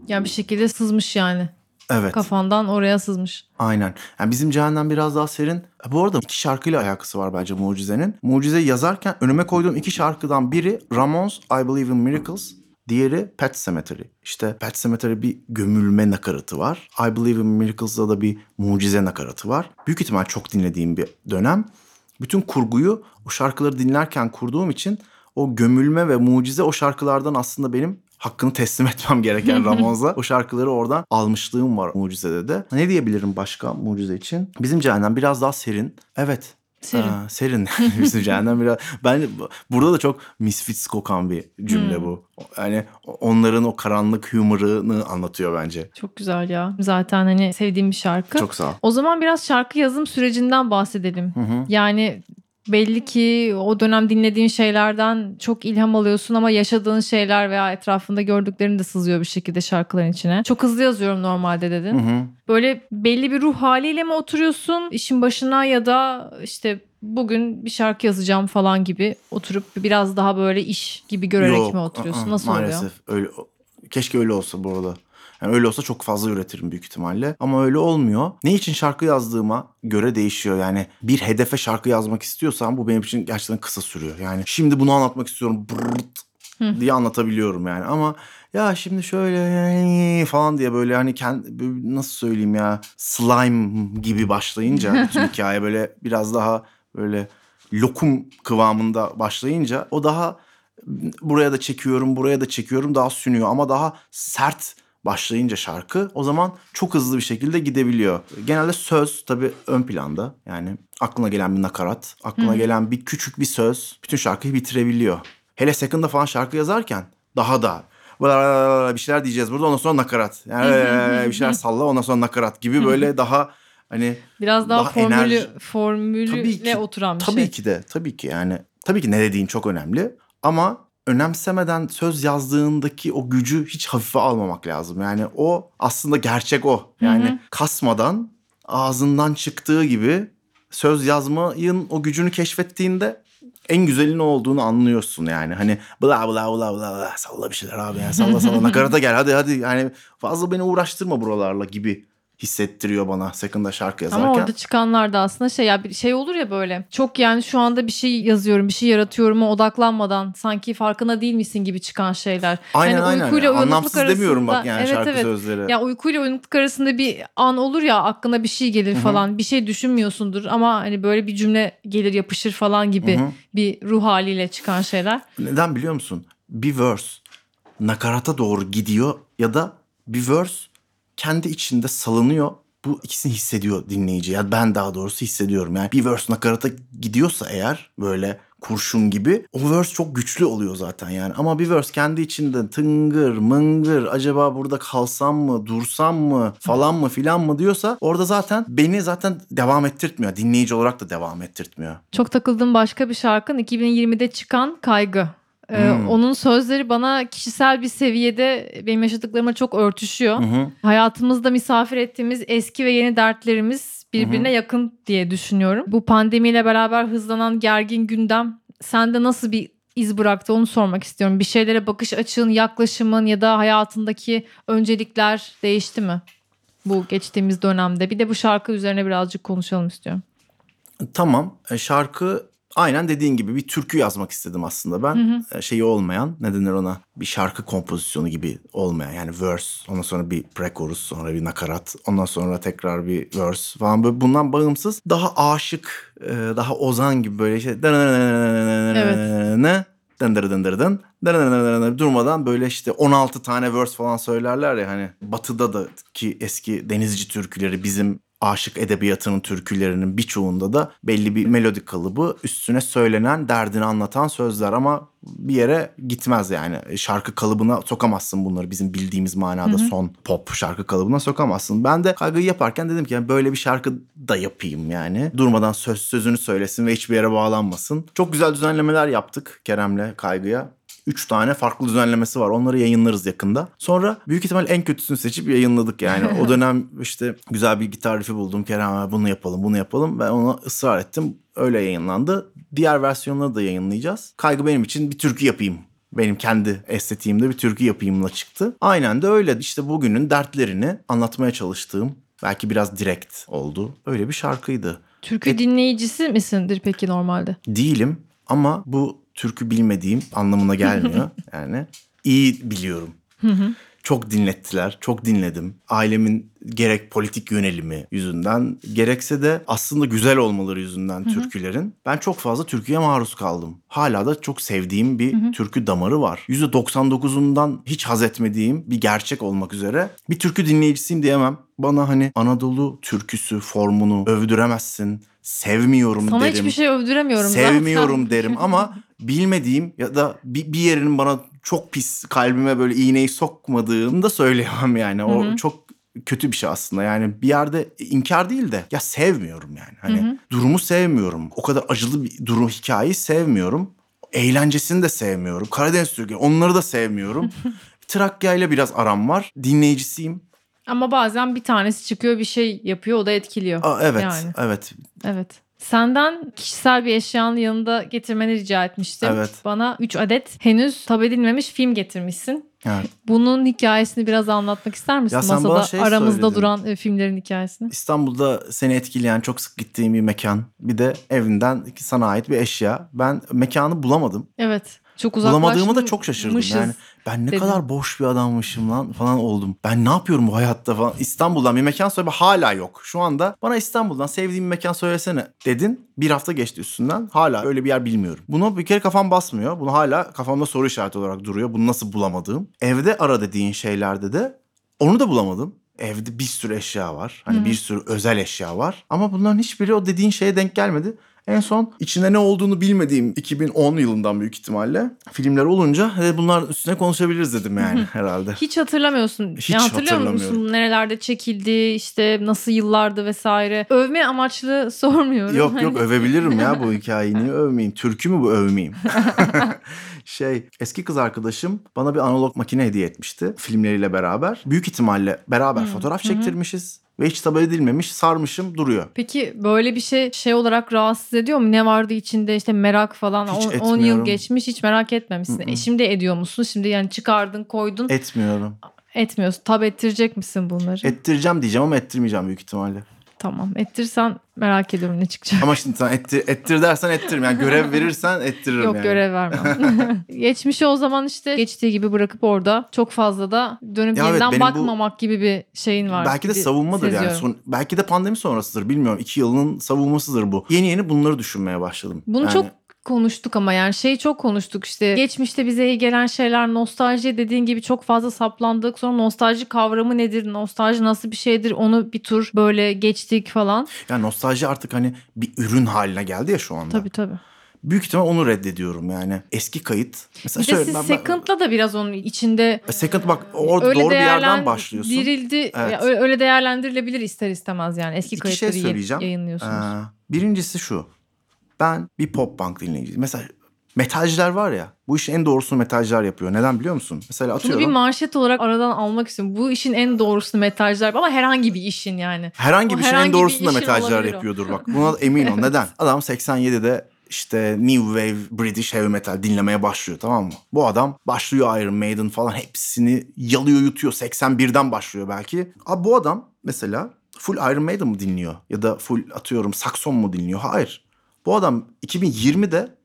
Yani bir şekilde sızmış yani. Evet. Kafandan oraya sızmış. Aynen. Yani bizim cehennem biraz daha serin. Bu arada iki şarkıyla alakası var bence Mucize'nin. Mucize yazarken önüme koyduğum iki şarkıdan biri Ramones I Believe in Miracles. Diğeri Pet Cemetery. İşte Pet Cemetery bir gömülme nakaratı var. I Believe in Miracles'da da bir mucize nakaratı var. Büyük ihtimal çok dinlediğim bir dönem. Bütün kurguyu o şarkıları dinlerken kurduğum için o gömülme ve mucize o şarkılardan aslında benim hakkını teslim *laughs* etmem gereken *laughs* Ramones'a. o şarkıları oradan almışlığım var Mucize'de de. Ne diyebilirim başka Mucize için? Bizim cehennem biraz daha serin. Evet. Serin. Aa, serin. *laughs* Cehennem biraz... Ben burada da çok misfits kokan bir cümle Hmm. bu. Yani onların o karanlık humor'ını anlatıyor bence. Çok güzel ya. Zaten hani sevdiğim bir şarkı. Çok sağ ol. O zaman biraz şarkı yazım sürecinden bahsedelim. Hı hı. Yani belli ki o dönem dinlediğin şeylerden çok ilham alıyorsun ama yaşadığın şeyler veya etrafında gördüklerin de sızıyor bir şekilde şarkıların içine. Çok hızlı yazıyorum normalde dedin. Hı hı. Böyle belli bir ruh haliyle mi oturuyorsun işin başına ya da işte bugün bir şarkı yazacağım falan gibi oturup biraz daha böyle iş gibi görerek Yok, mi oturuyorsun? ı-ı, Nasıl maalesef. oluyor? Öyle, keşke öyle olsa bu arada. Yani öyle olsa çok fazla üretirim büyük ihtimalle. Ama öyle olmuyor. Ne için şarkı yazdığıma göre değişiyor. Yani bir hedefe şarkı yazmak istiyorsam bu benim için gerçekten kısa sürüyor. Yani şimdi bunu anlatmak istiyorum brrrt diye anlatabiliyorum yani. Ama ya şimdi şöyle falan diye böyle hani kendi nasıl söyleyeyim ya slime gibi başlayınca *laughs* bütün hikaye böyle biraz daha böyle lokum kıvamında başlayınca o daha buraya da çekiyorum, buraya da çekiyorum daha sünüyor ama daha sert başlayınca şarkı o zaman çok hızlı bir şekilde gidebiliyor. Genelde söz tabii ön planda. Yani aklına gelen bir nakarat, aklına Hı. gelen bir küçük bir söz bütün şarkıyı bitirebiliyor. Hele Second'da falan şarkı yazarken daha da bir şeyler diyeceğiz burada ondan sonra nakarat. Yani bir şeyler *laughs* salla ondan sonra nakarat gibi böyle daha hani Biraz daha, Daha formülü enerji- formülle Tabii ki, oturan bir tabii şey. ki de tabii ki yani tabii ki ne dediğin çok önemli ama önemsemeden söz yazdığındaki o gücü hiç hafife almamak lazım. Yani o aslında gerçek o. Yani kasmadan ağzından çıktığı gibi söz yazmanın o gücünü keşfettiğinde en güzelin o olduğunu anlıyorsun yani. Hani bla bla bla bla bla salla bir şeyler abi ya salla salla *laughs* nakarata gel hadi hadi yani fazla beni uğraştırma buralarla gibi hissettiriyor bana Second'da şarkı yazarken. Ama orada çıkanlar da aslında şey ya bir şey olur ya böyle. Çok yani şu anda bir şey yazıyorum, bir şey yaratıyorum odaklanmadan sanki farkına değil misin gibi çıkan şeyler. aynen hani aynen. uykuyla Yani Anlamsız demiyorum bak arasında- yani Evet, şarkı evet. sözleri. Ya uykuyla uyanıklık arasında bir an olur ya aklına bir şey gelir falan. Bir şey düşünmüyorsundur ama hani böyle bir cümle gelir yapışır falan gibi Hı hı. bir ruh haliyle çıkan şeyler. Neden biliyor musun? Bir verse nakarata doğru gidiyor ya da bir verse kendi içinde salınıyor. Bu ikisini hissediyor dinleyici. Ya ben daha doğrusu hissediyorum. Yani bir verse nakarata gidiyorsa eğer böyle kurşun gibi o verse çok güçlü oluyor zaten yani. Ama bir verse kendi içinde tıngır mıngır acaba burada kalsam mı dursam mı falan mı filan mı diyorsa orada zaten beni zaten devam ettirtmiyor. Dinleyici olarak da devam ettirtmiyor. Çok takıldığım başka bir şarkın 2020'de çıkan Kaygı. Ee, Hmm. Onun sözleri bana kişisel bir seviyede benim yaşadıklarıma çok örtüşüyor. Hı hı. Hayatımızda misafir ettiğimiz eski ve yeni dertlerimiz birbirine yakın diye düşünüyorum. Bu pandemiyle beraber hızlanan gergin gündem sende nasıl bir iz bıraktı onu sormak istiyorum. Bir şeylere bakış açın, yaklaşımın ya da hayatındaki öncelikler değişti mi? Bu geçtiğimiz dönemde. Bir de bu şarkı üzerine birazcık konuşalım istiyorum. Tamam. E, şarkı aynen dediğin gibi bir türkü yazmak istedim aslında ben. E, Şeyi olmayan ne denir ona bir şarkı kompozisyonu gibi olmayan yani verse ondan sonra bir pre-chorus sonra bir nakarat ondan sonra tekrar bir verse falan böyle bundan bağımsız daha aşık e, daha ozan gibi böyle şey Evet. dındır dındır dın dın durmadan böyle işte 16 tane verse falan söylerler ya hani batıda da ki eski denizci türküleri bizim aşık edebiyatının türkülerinin birçoğunda da belli bir melodik kalıbı üstüne söylenen derdini anlatan sözler ama bir yere gitmez yani şarkı kalıbına sokamazsın bunları bizim bildiğimiz manada son pop şarkı kalıbına sokamazsın. Ben de kaygıyı yaparken dedim ki yani böyle bir şarkı da yapayım yani durmadan söz sözünü söylesin ve hiçbir yere bağlanmasın. Çok güzel düzenlemeler yaptık Kerem'le kaygıya. Üç tane farklı düzenlemesi var. Onları yayınlarız yakında. Sonra büyük ihtimal en kötüsünü seçip yayınladık yani. O *laughs* dönem işte güzel bir gitar rifi buldum. Kerem abi bunu yapalım bunu yapalım. Ben ona ısrar ettim. Öyle yayınlandı. Diğer versiyonları da yayınlayacağız. Kaygı benim için bir türkü yapayım. Benim kendi estetiğimde bir türkü yapayımla çıktı. Aynen de öyle. İşte bugünün dertlerini anlatmaya çalıştığım belki biraz direkt oldu. Öyle bir şarkıydı. Türkü dinleyicisi misindir peki normalde? Değilim ama bu türkü bilmediğim anlamına gelmiyor. *laughs* yani iyi biliyorum. Çok dinlettiler, çok dinledim. Ailemin gerek politik yönelimi yüzünden, gerekse de aslında güzel olmaları yüzünden türkülerin ben çok fazla türküye maruz kaldım. Hala da çok sevdiğim bir türkü damarı var. %99'undan hiç haz etmediğim bir gerçek olmak üzere bir türkü dinleyicisiyim diyemem. Bana hani Anadolu türküsü formunu övdüremezsin. Sevmiyorum Sana derim hiçbir şey övdüremiyorum zaten. sevmiyorum derim ama *laughs* bilmediğim ya da bir, bir yerinin bana çok pis kalbime böyle iğneyi sokmadığını da söyleyemem yani. O çok kötü bir şey aslında. Yani bir yerde inkar değil de ya sevmiyorum yani. Hani durumu sevmiyorum. O kadar acılı bir durum hikayeyi sevmiyorum. Eğlencesini de sevmiyorum. Karadeniz Türkü onları da sevmiyorum. *laughs* Trakya ile biraz aram var. Dinleyicisiyim. Ama bazen bir tanesi çıkıyor bir şey yapıyor o da etkiliyor. Aa, evet, Yani. evet. Evet. Senden kişisel bir eşyanın yanında getirmeni rica etmiştim. Evet. Bana 3 adet henüz tab edilmemiş film getirmişsin. evet. *laughs* Bunun hikayesini biraz anlatmak ister misin? Ya sen Masada bana şey aramızda söyledin. duran e, filmlerin hikayesini. İstanbul'da seni etkileyen çok sık gittiğin bir mekan. Bir de evinden sana ait bir eşya. Ben mekanı bulamadım. Evet. Çok. Bulamadığımı da çok şaşırdım. Yani ben ne dedim. kadar boş bir adammışım lan falan oldum. Ben ne yapıyorum bu hayatta falan. İstanbul'dan bir mekan söyle hala yok. Şu anda bana İstanbul'dan sevdiğim bir mekan söylesene dedin. Bir hafta geçti üstünden. Hala öyle bir yer bilmiyorum. Buna bir kere kafam basmıyor. Bunu hala kafamda soru işareti olarak duruyor. Bunu nasıl bulamadığım. Evde ara dediğin şeylerde de onu da bulamadım. Evde bir sürü eşya var. Hani bir sürü özel eşya var. Ama bunların hiçbiri o dediğin şeye denk gelmedi. En son içinde ne olduğunu bilmediğim 2010 yılından büyük ihtimalle filmler olunca "E, bunların üstüne konuşabiliriz dedim yani herhalde. Hiç hatırlamıyorsun. Hiç yani hatırlıyor musun nerelerde çekildi işte nasıl yıllardı vesaire. Övme amaçlı *laughs* sormuyorum. Yok yok Hani- övebilirim ya bu *laughs* hikayeyi. Niye övmeyeyim? Türkü mü bu övmeyeyim? *laughs* şey eski kız arkadaşım bana bir analog makine hediye etmişti filmleriyle beraber. Büyük ihtimalle beraber fotoğraf çektirmişiz ve hiç tabi edilmemiş sarmışım duruyor. Peki böyle bir şey şey olarak rahatsız ediyor mu? Ne vardı içinde işte merak falan Hiç 10 etmiyorum. yıl geçmiş hiç merak etmemişsin. Hı hı. E şimdi ediyor musun? Şimdi yani çıkardın koydun Etmiyorum. etmiyorsun. Tab ettirecek misin bunları? Ettireceğim diyeceğim ama ettirmeyeceğim büyük ihtimalle. Tamam ettirsen merak ediyorum ne çıkacak. Ama şimdi sen ettir, ettir dersen ettiririm. Yani görev verirsen ettiririm Yok yani. görev vermem. *laughs* Geçmişi o zaman işte geçtiği gibi bırakıp orada çok fazla da dönüp Ya evet, yeniden bu- bakmamak gibi bir şeyin var. Belki de savunmadır yani. seziyorum. Son, belki de pandemi sonrasıdır bilmiyorum. İki yılın savunmasıdır bu. Yeni yeni bunları düşünmeye başladım. Bunu Yani çok konuştuk ama yani şeyi çok konuştuk işte geçmişte bize iyi gelen şeyler nostalji dediğin gibi çok fazla saplandık sonra nostalji kavramı nedir nostalji nasıl bir şeydir onu bir tur böyle geçtik falan yani nostalji artık hani bir ürün haline geldi ya şu anda. tabii tabii. Büyük ihtimal onu reddediyorum yani. Eski kayıt. Mesela Bir de siz ben- Second'la da biraz onun içinde Second bak öyle doğru bir yerden başlıyorsun. Dirildi Evet. ya öyle, değerlendirilebilir ister istemez yani eski İki şey kayıtları ye- söyleyeceğim. yayınlıyorsunuz. Ee, birincisi şu. Ben bir pop punk dinleyiciyim. Mesela metalciler var ya. Bu işin en doğrusunu metalciler yapıyor. Neden biliyor musun? Mesela Bunu atıyorum. bir manşet olarak aradan almak istiyorum. Bu işin en doğrusunu metalciler ama herhangi bir işin yani. Herhangi O bir en herhangi bir doğrusunu da işin metalciler o. yapıyordur bak. Buna emin ol. Neden? *laughs* Adam 87'de işte New Wave British Heavy Metal dinlemeye başlıyor tamam mı? Bu adam başlıyor Iron Maiden falan hepsini yalıyor yutuyor. 81'den başlıyor belki. Abi bu adam mesela full Iron Maiden mı dinliyor? Ya da full atıyorum Saxon mu dinliyor? Hayır. Bu adam 2020'de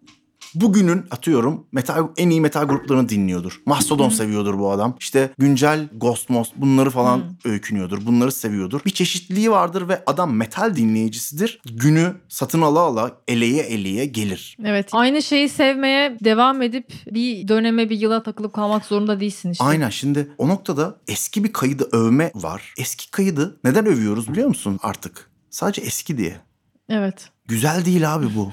bugünün atıyorum metal en iyi metal gruplarını dinliyordur. Mastodon seviyordur bu adam. İşte güncel Ghost Most bunları falan öykünüyordur. Bunları seviyordur. Bir çeşitliliği vardır ve adam metal dinleyicisidir. Günü satın ala ala eleye eleye gelir. Evet. Aynı şeyi sevmeye devam edip bir döneme bir yıla takılıp kalmak zorunda değilsin işte. Aynen şimdi o noktada eski bir kaydı övme var. Eski kaydı neden övüyoruz biliyor musun artık? Sadece eski diye. Evet. Güzel değil abi bu.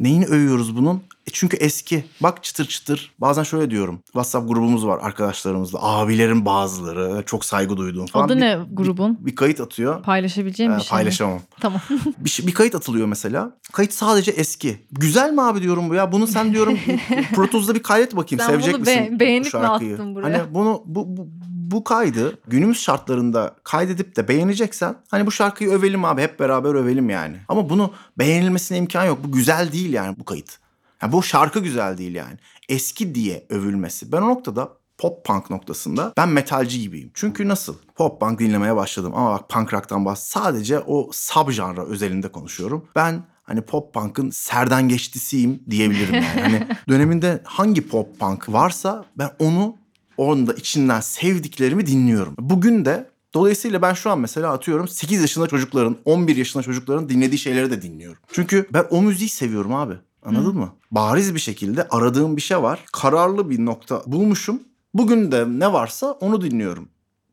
Neyini övüyoruz bunun? E çünkü eski. Bak çıtır çıtır. Bazen şöyle diyorum. WhatsApp grubumuz var arkadaşlarımızla. Abilerin bazıları. Çok saygı duyduğum falan. Adı Bir- ne grubun? Bir kayıt atıyor. Paylaşabileceğim Ee, bir şey mi? paylaşamam. Tamam. *laughs* Bir, şey- bir kayıt atılıyor mesela. Kayıt sadece eski. Güzel mi abi diyorum bu ya? Bunu sen diyorum *laughs* Pro Tools'da bir kaydet bakayım. Sen Sevecek bunu misin be- beğenip bu mi şarkıyı? attın buraya? Hani bunu bu, bu, bu kaydı günümüz şartlarında kaydedip de beğeneceksen hani bu şarkıyı övelim abi hep beraber övelim yani. Ama bunu beğenilmesine imkan yok. Bu güzel değil yani bu kayıt. Yani bu şarkı güzel değil yani. Eski diye övülmesi. Ben o noktada pop punk noktasında ben metalci gibiyim. Çünkü nasıl? Pop punk dinlemeye başladım ama bak punk rock'tan bahs sadece o subjanra özelinde konuşuyorum. Ben hani pop punk'ın serden geçtisiyim diyebilirim yani. hani *laughs* döneminde hangi pop punk varsa ben onu onda içinden sevdiklerimi dinliyorum. Bugün de Dolayısıyla ben şu an mesela atıyorum 8 yaşında çocukların, 11 yaşında çocukların dinlediği şeyleri de dinliyorum. Çünkü ben o müziği seviyorum abi. Anladın mı? Bariz bir şekilde aradığım bir şey var. Kararlı bir nokta bulmuşum. Bugün de ne varsa onu dinliyorum.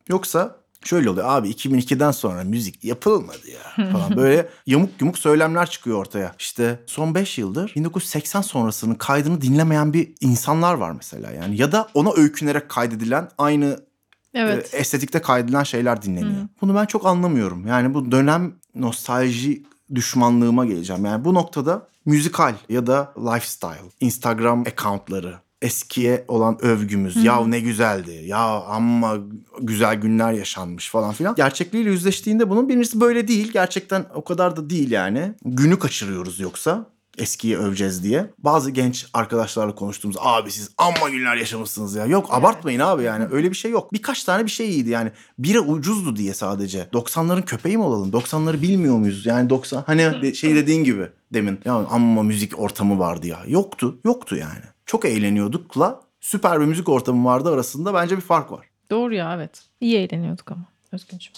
Yoksa şöyle oluyor abi 2002'den sonra müzik yapılmadı ya falan böyle yamuk yumuk söylemler çıkıyor ortaya. İşte son 5 yıldır 1980 sonrasının kaydını dinlemeyen bir insanlar var mesela yani. Ya da ona öykünerek kaydedilen aynı Evet. e, estetikte kaydedilen şeyler dinleniyor. Bunu ben çok anlamıyorum. Yani bu dönem nostalji düşmanlığıma geleceğim. Yani bu noktada müzikal ya da lifestyle, Instagram accountları, eskiye olan övgümüz. Ya ne güzeldi. Ya amma güzel günler yaşanmış falan filan. Gerçekliğiyle yüzleştiğinde bunun birincisi böyle değil. Gerçekten o kadar da değil yani. Günü kaçırıyoruz yoksa eskiyi öveceğiz diye. Bazı genç arkadaşlarla konuştuğumuz abi siz amma günler yaşamışsınız ya. Yok abartmayın abi yani öyle bir şey yok. Birkaç tane bir şey iyiydi yani. Biri ucuzdu diye sadece. 90'ların köpeği mi olalım? 90'ları bilmiyor muyuz? Yani 90 hani şey dediğin gibi demin. Ya amma müzik ortamı vardı ya. Yoktu. Yoktu yani. Çok eğleniyordukla süper bir müzik ortamı vardı arasında bence bir fark var. Doğru ya evet. İyi eğleniyorduk ama Özgün'cüğüm.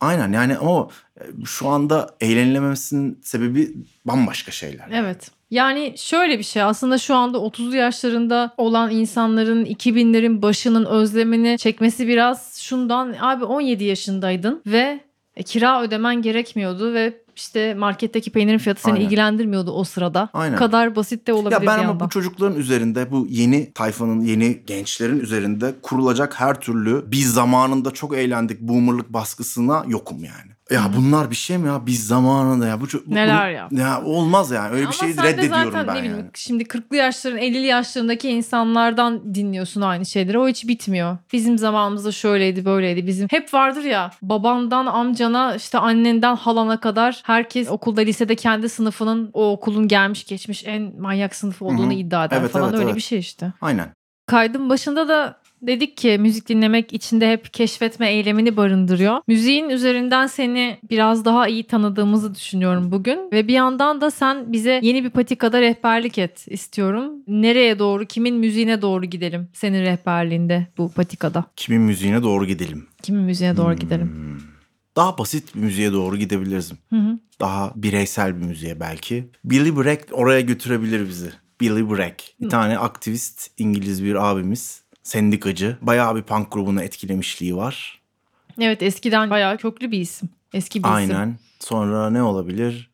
Aynen yani ama e, şu anda eğlenilememesinin sebebi bambaşka şeyler. Evet. Yani şöyle bir şey aslında şu anda 30'lu yaşlarında olan insanların 2000'lerin başının özlemini çekmesi biraz şundan abi 17 yaşındaydın ve e, kira ödemen gerekmiyordu ve işte marketteki peynirin fiyatı seni Aynen. ilgilendirmiyordu o sırada. Aynen. Bu kadar basit de olabilir Ya ben ama bu çocukların üzerinde bu yeni tayfanın yeni gençlerin üzerinde kurulacak her türlü biz zamanında çok eğlendik boomerlık baskısına yokum yani. Ya bunlar bir şey mi ya biz zamanında ya bu ço- bu- Neler ya? Ya olmaz yani öyle Ama bir şeyi sen de reddediyorum zaten ben ne bileyim yani. şimdi 40'lı yaşların 50'li yaşlarındaki insanlardan dinliyorsun aynı şeyleri. O hiç bitmiyor. Bizim zamanımızda şöyleydi böyleydi. Bizim hep vardır ya babandan amcana işte annenden halana kadar herkes okulda lisede kendi sınıfının o okulun gelmiş geçmiş en manyak sınıf olduğunu Hı hı. iddia eder Evet, falan evet, öyle evet. bir şey işte. Aynen. Kaydın başında da dedik ki müzik dinlemek içinde hep keşfetme eylemini barındırıyor. Müziğin üzerinden seni biraz daha iyi tanıdığımızı düşünüyorum bugün. Ve bir yandan da sen bize yeni bir patikada rehberlik et istiyorum. Nereye doğru, kimin müziğine doğru gidelim senin rehberliğinde bu patikada? Kimin müziğine doğru gidelim. Kimin müziğine doğru gidelim? Hmm. Daha basit bir müziğe doğru gidebiliriz. Hı hı. Daha bireysel bir müziğe belki. Billy Bragg oraya götürebilir bizi. Billy Bragg. Bir tane aktivist İngiliz bir abimiz. Sendikacı. Bayağı bir punk grubunu etkilemişliği var. Evet eskiden bayağı köklü bir isim. Eski bir isim. Aynen. Sonra ne olabilir?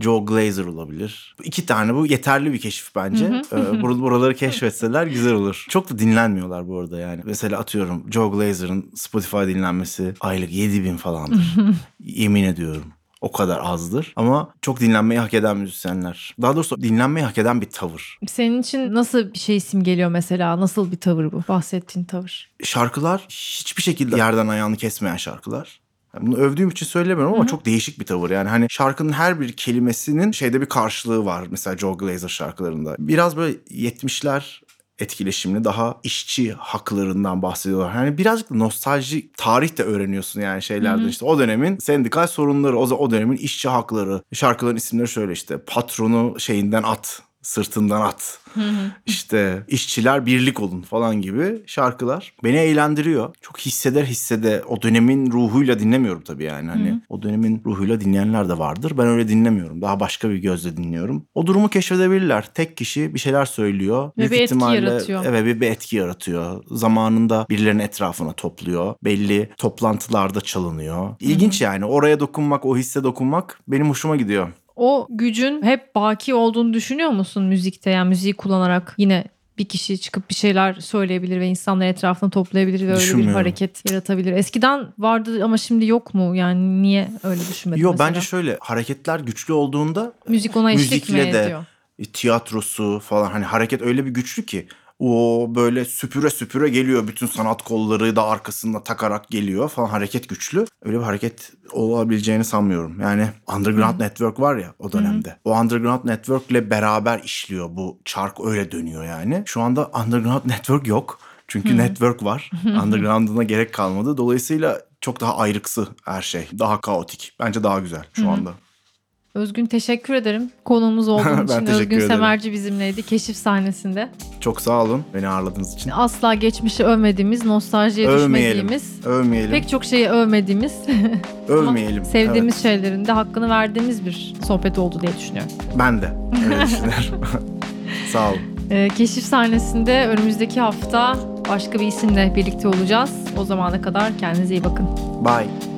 Joe Glazer olabilir. Bu İki tane bu yeterli bir keşif bence. Ee, bur- buraları keşfetseler güzel olur. Çok da dinlenmiyorlar bu arada yani. Mesela atıyorum Joe Glazer'ın Spotify dinlenmesi aylık 7000 falandır. *laughs* Yemin ediyorum. O kadar azdır. Ama çok dinlenmeyi hak eden müzisyenler. Daha doğrusu dinlenmeyi hak eden bir tavır. Senin için nasıl bir şey isim geliyor mesela? Nasıl bir tavır bu? Bahsettiğin tavır. Şarkılar hiçbir şekilde yerden ayağını kesmeyen şarkılar. Bunu övdüğüm için söylemiyorum ama çok değişik bir tavır. Yani hani şarkının her bir kelimesinin şeyde bir karşılığı var. Mesela Joe Glazer şarkılarında. Biraz böyle 70'ler etkileşimli daha işçi haklarından bahsediyorlar. Yani birazcık nostalji tarih de öğreniyorsun yani şeylerden işte o dönemin sendikal sorunları, o, o dönemin işçi hakları. Şarkıların isimleri şöyle işte patronu şeyinden at, sırtından at. İşte işçiler birlik olun falan gibi şarkılar beni eğlendiriyor. Çok hisseder hissede o dönemin ruhuyla dinlemiyorum tabii yani. Hani o dönemin ruhuyla dinleyenler de vardır. Ben öyle dinlemiyorum. Daha başka bir gözle dinliyorum. O durumu keşfedebilirler. Tek kişi bir şeyler söylüyor. Ve bir etki yaratıyor. Evet bir, bir etki yaratıyor. Zamanında birilerinin etrafına topluyor. Belli toplantılarda çalınıyor. İlginç yani. Oraya dokunmak, o hisse dokunmak benim hoşuma gidiyor. O gücün hep baki olduğunu düşünüyor musun müzikte? Yani müziği kullanarak yine bir kişi çıkıp bir şeyler söyleyebilir ve insanları etrafına toplayabilir ve öyle bir hareket yaratabilir. Eskiden vardı ama şimdi yok mu? Yani niye öyle düşünmedin Yo mesela? bence şöyle hareketler güçlü olduğunda Müzik ona eşlik mi müzikle de ediyor? e, tiyatrosu falan hani hareket öyle bir güçlü ki o böyle süpüre süpüre geliyor bütün sanat kolları da arkasında takarak geliyor falan hareket güçlü. Öyle bir hareket olabileceğini sanmıyorum. Yani Underground Network var ya o dönemde. O Underground Network'le beraber işliyor bu çark öyle dönüyor yani. Şu anda Underground *laughs* Network yok. Çünkü network var. Underground'ına gerek kalmadı. Dolayısıyla çok daha ayrıksı her şey. Daha kaotik. Bence daha güzel şu anda. Özgün teşekkür ederim. Konuğumuz olduğun *laughs* için Özgün ederim. Semerci bizimleydi keşif sahnesinde. Çok sağ olun beni ağırladığınız için. Asla geçmişi övmediğimiz, nostaljiye Övmeyelim. düşmediğimiz, Övmeyelim. pek çok şeyi övmediğimiz *laughs* Övmeyelim. sevdiğimiz şeylerin de hakkını verdiğimiz bir sohbet oldu diye düşünüyorum. Evet, ben de öyle düşünüyorum. *laughs* Sağ olun. Ee, keşif sahnesinde önümüzdeki hafta başka bir isimle birlikte olacağız. O zamana kadar kendinize iyi bakın. Bye.